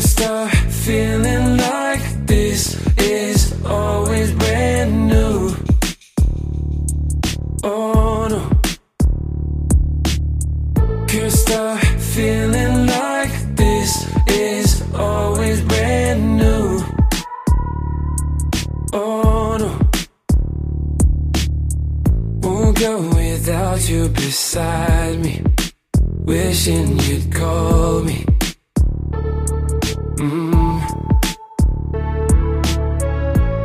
start feeling like this is always brand new. Oh no. Can't start feeling like this is always brand new. Oh no. Won't go without you beside me. Wishing you'd call me. Mm.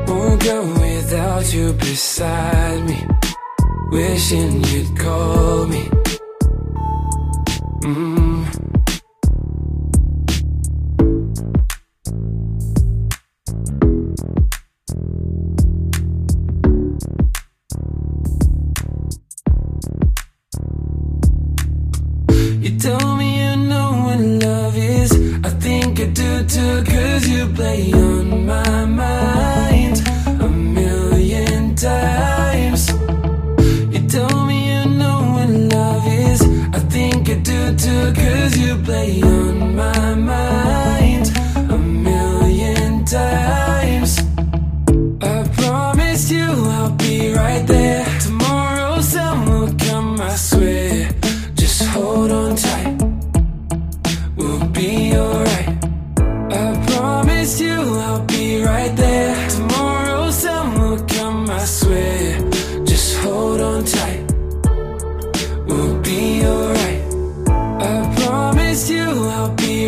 Won't go without you beside me. Wishing you'd call me. Mm. You told me think do too, cause you play on my mind a million times. You told me you know what love is. I think I do too, cause you play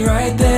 right there.